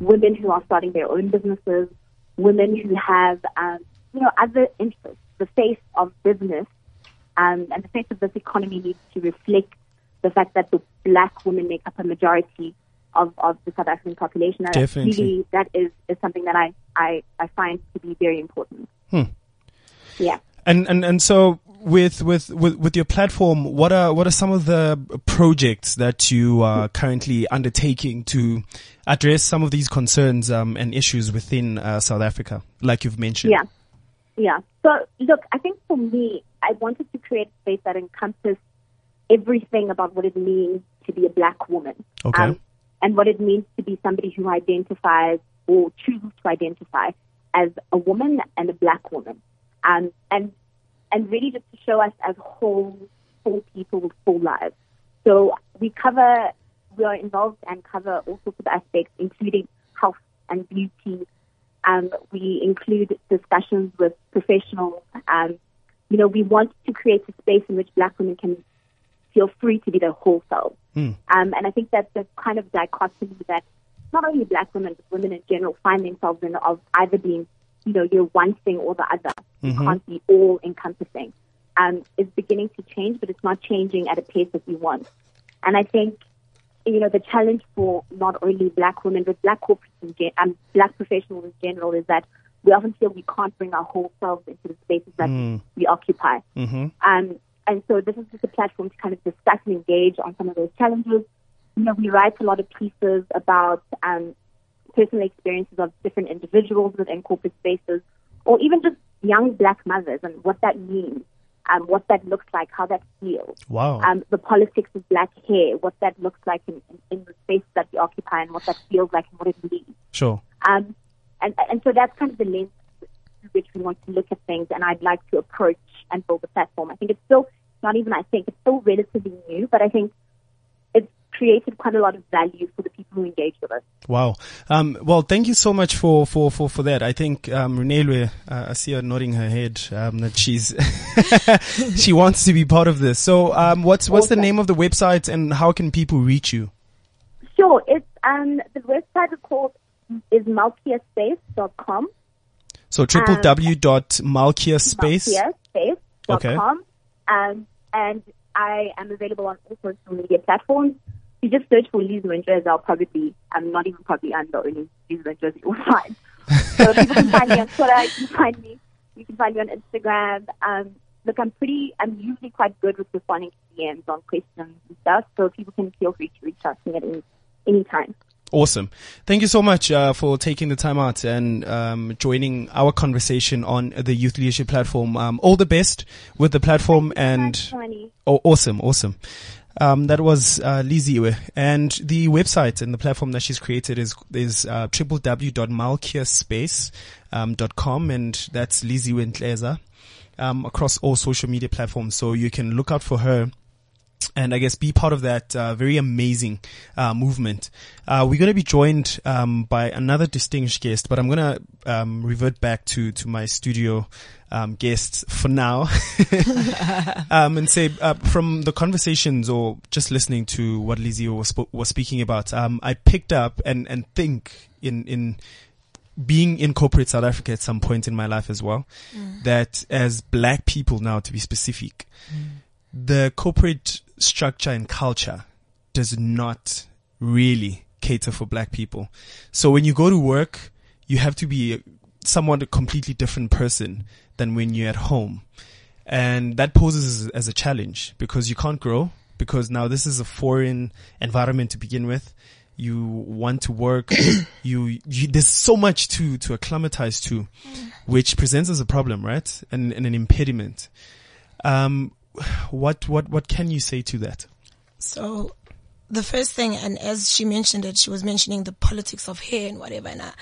women who are starting their own businesses, women who have, um, you know, other interests. The face of business um, and the face of this economy needs to reflect the fact that the black women make up a majority of, of the South African population. And Definitely. Really, that is, is something that I, I, I find to be very important. Hmm. Yeah. And and and so with with with with your platform, what are what are some of the projects that you are currently undertaking to address some of these concerns um, and issues within uh, South Africa, like you've mentioned? Yeah. Yeah. So, look, I think for me, I wanted to create a space that encompassed everything about what it means to be a black woman. Okay. Um, and what it means to be somebody who identifies or chooses to identify as a woman and a black woman. Um, and, and really just to show us as whole, whole people with full lives. So we cover, we are involved and cover all sorts of aspects, including health and beauty, um, we include discussions with professionals. Um, you know, we want to create a space in which black women can feel free to be their whole selves. Um, and I think that the kind of dichotomy that not only black women, but women in general find themselves in of either being, you know, you're one thing or the other. You Mhm. can't be all encompassing. Um, is beginning to change, but it's not changing at a pace that we want. And I think you know, the challenge for not only black women, but black corporates and gen- um, black professionals in general is that we often feel we can't bring our whole selves into the spaces that Mm. we occupy. Mm-hmm. Um, and so this is just a platform to kind of discuss and engage on some of those challenges. You know, we write a lot of pieces about um, personal experiences of different individuals within corporate spaces, or even just young black mothers and what that means, um, what that looks like, how that feels Wow. um, the politics of black hair, what that looks like in, in, in the space that we occupy and what that feels like and what it means. Sure. Um, and, and so that's kind of the lens through which we want to look at things and I'd like to approach and build a platform. I think it's still, not even I think, it's still relatively new, but I think created quite a lot of value for the people who engage with us. Wow. Um, well, thank you so much for, for, for, for that. I think, um, Reneilwe, uh, I see her nodding her head, um, that she's, she wants to be part of this. So, um, what's, what's the name of the website and how can people reach you? Sure, it's, um, the website is called, is malkiaspace.com. So triple w dot malkiaspace. Space. Okay. Com. Um, and I am available on all social media platforms. You just search for Liz Winters, I'll probably, I'm not even probably, I'm the only Liz Winters you'll find. So people can find me on Twitter, you can find me, you can find me on Instagram. Um, look, I'm pretty, I'm usually quite good with responding to DMs on questions and stuff, so people can feel free to reach out to me at any, any time. Awesome. Thank you so much uh, for taking the time out and um, joining our conversation on the Youth Leadership Platform. Um, all the best with the platform and Tony. oh, awesome, awesome. Um, that was uh, Liziwe. And the website and the platform that she's created is is uh, www.malkiaspace.com and that's Liziwe Ntshweza um, across all social media platforms. So you can look out for her and I guess be part of that uh, very amazing uh, movement. Uh, we're going to be joined um, by another distinguished guest, but I'm going to um, revert back to to my studio um, guests for now, um, and say uh, from the conversations or just listening to what Lizzie was spo- was speaking about, um, I picked up and and think in in being in corporate South Africa at some point in my life as well, that as black people now, to be specific, the corporate structure and culture does not really cater for black people. So when you go to work, you have to be somewhat a completely different person than when you're at home. And that poses as, as a challenge because you can't grow because now this is a foreign environment to begin with. You want to work. you, you, there's so much to, to acclimatize to, which presents as a problem, right? And, and an impediment. Um, what, what, what can you say to that? So the first thing, and as she mentioned it, she was mentioning the politics of hair and whatever. And, I,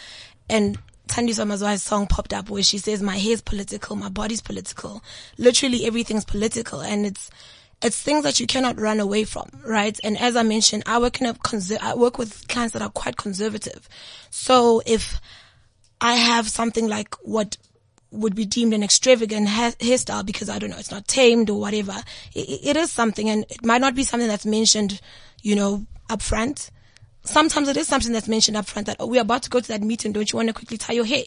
and Thandiswa Mazwai's song popped up where she says, my hair's political, my body's political. Literally everything's political. And it's, it's things that you cannot run away from, right? And as I mentioned, I work in a conser- I work with clients that are quite conservative. So if I have something like what would be deemed an extravagant ha- hairstyle because I don't know, it's not tamed or whatever. It, it is something and it might not be something that's mentioned, you know, up front. Sometimes it is something that's mentioned up front that, oh, we're about to go to that meeting. Don't you want to quickly tie your hair?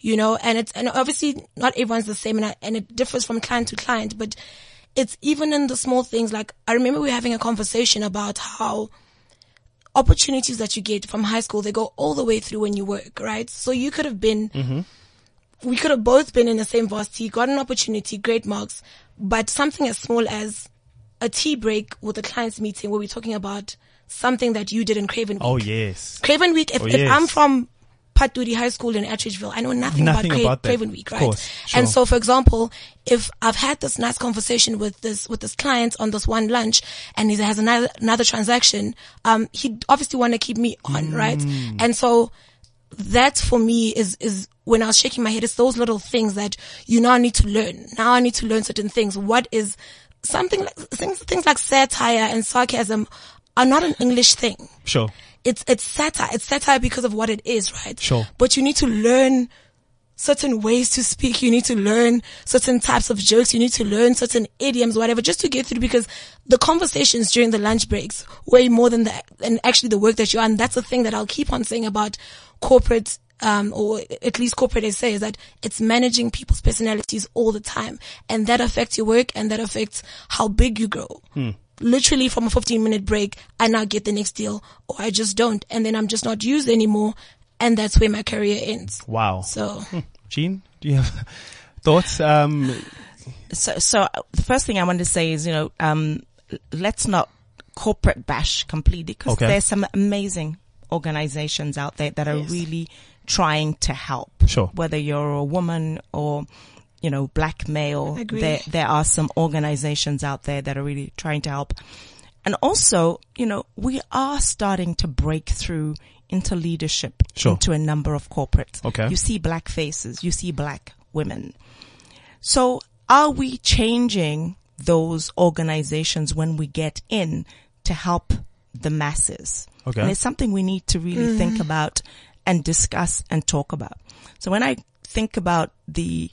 You know, and it's, and obviously not everyone's the same and, I, and it differs from client to client, but it's even in the small things. Like I remember we were having a conversation about how opportunities that you get from high school, they go all the way through when you work, right? So you could have been, mm-hmm. We could have both been in the same varsity, got an opportunity, great marks, but something as small as a tea break with a client's meeting where we're talking about something that you did in Craven Week. Oh, yes. Craven Week, if, Oh, if. I'm from Paturi High School in Atteridgeville, I know nothing, Nothing about, Cra- about. Craven Week, right? course, And so, for example, if I've had this nice conversation with this, with this client on this one lunch and he has another, another transaction, um, he'd obviously want to keep me on, right? Mm. And so that for me is, is when I was shaking my head, it's those little things that you now need to learn. Now I need to learn certain things. What is something like, things, things like satire and sarcasm are not an English thing Sure. it's it's satire. It's satire because of what it is, right? Sure. But you need to learn certain ways to speak. You need to learn certain types of jokes. You need to learn certain idioms, whatever, just to get through because the conversations during the lunch breaks way more than the, and actually the work that you're on. That's the thing that I'll keep on saying about corporate, um, or at least corporate SA is that it's managing people's personalities all the time. And that affects your work and that affects how big you grow literally from a 15 minute break, I now get the next deal or I just don't. And then I'm just not used anymore. And that's where my career ends. Wow. So Jean, do you have thoughts? Um, So, so uh, the first thing I want to say is, you know, um, let's not corporate bash completely because Okay. there's some amazing organizations out there that are Yes. really trying to help. Sure. Whether you're a woman or, you know, black male, Agree. there, there are some organizations out there that are really trying to help. And also, you know, we are starting to break through into leadership Sure. into a number of corporates. Okay. You see black faces, you see black women. So are we changing those organizations when we get in to help the masses? Okay. And it's something we need to really think mm-hmm. about and discuss and talk about. So when I think about the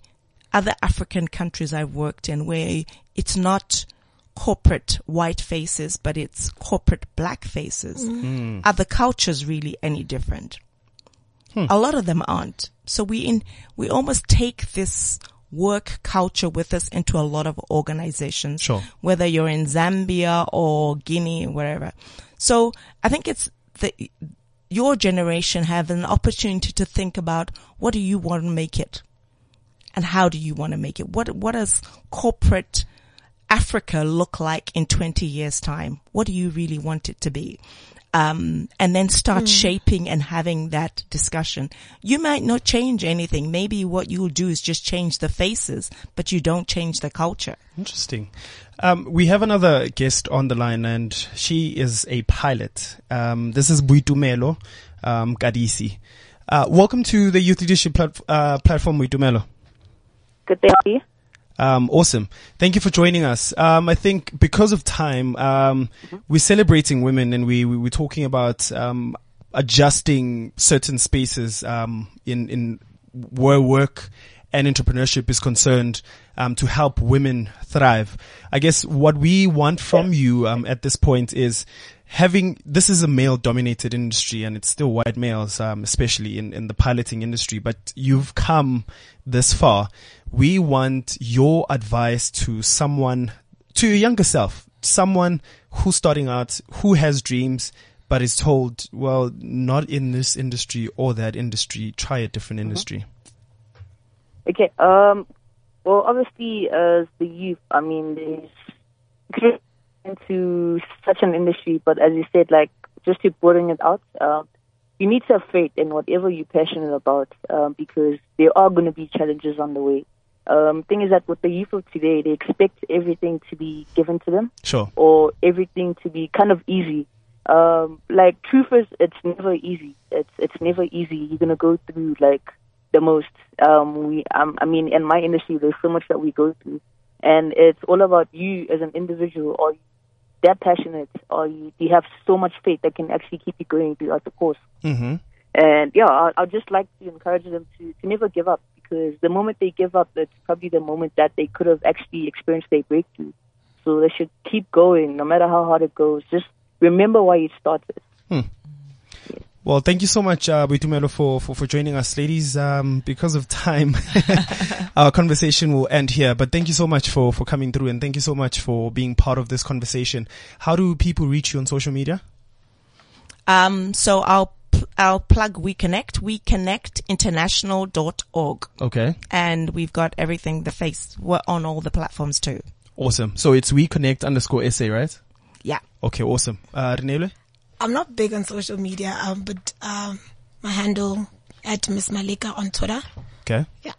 other African countries I've worked in where it's not corporate white faces, but it's corporate black faces, mm. are the cultures really any different? Hmm. A lot of them aren't. So we in, we almost take this work culture with us into a lot of organizations. Sure. Whether you're in Zambia or Guinea, or wherever. So I think it's the, your generation have an opportunity to think about what do you want to make it? And how do you want to make it? What, what does corporate Africa look like in 20 years time? What do you really want it to be? Um, and then start shaping and having that discussion. You might not change anything. Maybe what you'll do is just change the faces, but you don't change the culture. Interesting. Um, we have another guest on the line, and she is a pilot. Um, this is Boitumelo um, Katisi. Uh, welcome to the Youth Leadership plat- uh, Platform, Boitumelo. Good day. Um, awesome. Thank you for joining us. Um, I think because of time, um, we're celebrating women and we, we, we're talking about, um, adjusting certain spaces, um, in, in where work and entrepreneurship is concerned, um, to help women thrive. I guess what we want from you, um, at this point is having, this is a male dominated industry and it's still white males, um, especially in, in the piloting industry, but you've come this far. We want your advice to someone, to your younger self, someone who's starting out, who has dreams, but is told, well, not in this industry or that industry, try a different industry. Okay. Um. Well, obviously, as the youth, I mean, there's into such an industry, but as you said, like just to broaden it out, um, you need to have faith in whatever you're passionate about, um, because there are going to be challenges on the way. Um, thing is that with the youth of today, they expect everything to be given to them, Sure. or everything to be kind of easy. Um, like truth is, it's never easy. It's it's never easy. You're gonna go through like the most. Um, we, um, I mean, in my industry, there's so much that we go through, and it's all about you as an individual. Are you that passionate, or you, do you have so much faith that can actually keep you going throughout the course? Mm-hmm. And yeah, I, I'd just like to encourage them to, to never give up because the moment they give up, it's probably the moment that they could have actually experienced their breakthrough. So they should keep going, no matter how hard it goes. Just remember why you started. Well, thank you so much, uh, Boitumelo, for, for, for joining us, ladies. Um, because of time, our conversation will end here, but thank you so much for, for coming through and thank you so much for being part of this conversation. How do people reach you on social media? Um, so I'll, p- I'll plug We Connect, WeConnectInternational.org. Okay. And we've got everything, the face, we're on all the platforms too. Awesome. So it's we connect underscore SA, right? Yeah. Okay. Awesome. Uh, Reneilwe? I'm not big on social media, um, but um, my handle at Miss Malika on Twitter. Okay. Yeah.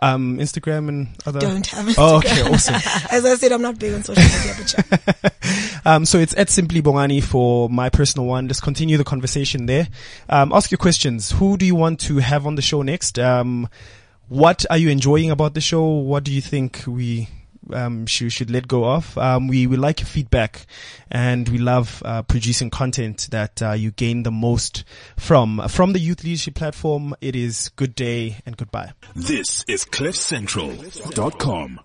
Um, Instagram and other. Don't have Instagram. Oh, okay. Awesome. As I said, I'm not big on social media, but yeah. Um, so it's at Simply Bongani for my personal one. Just continue the conversation there. Um, ask your questions. Who do you want to have on the show next? Um, what are you enjoying about the show? What do you think we um, should, should let go of? Um, we, we like your feedback and we love uh, producing content that uh, you gain the most from. From the Youth Leadership Platform, it is good day and goodbye. This is CliffCentral.com.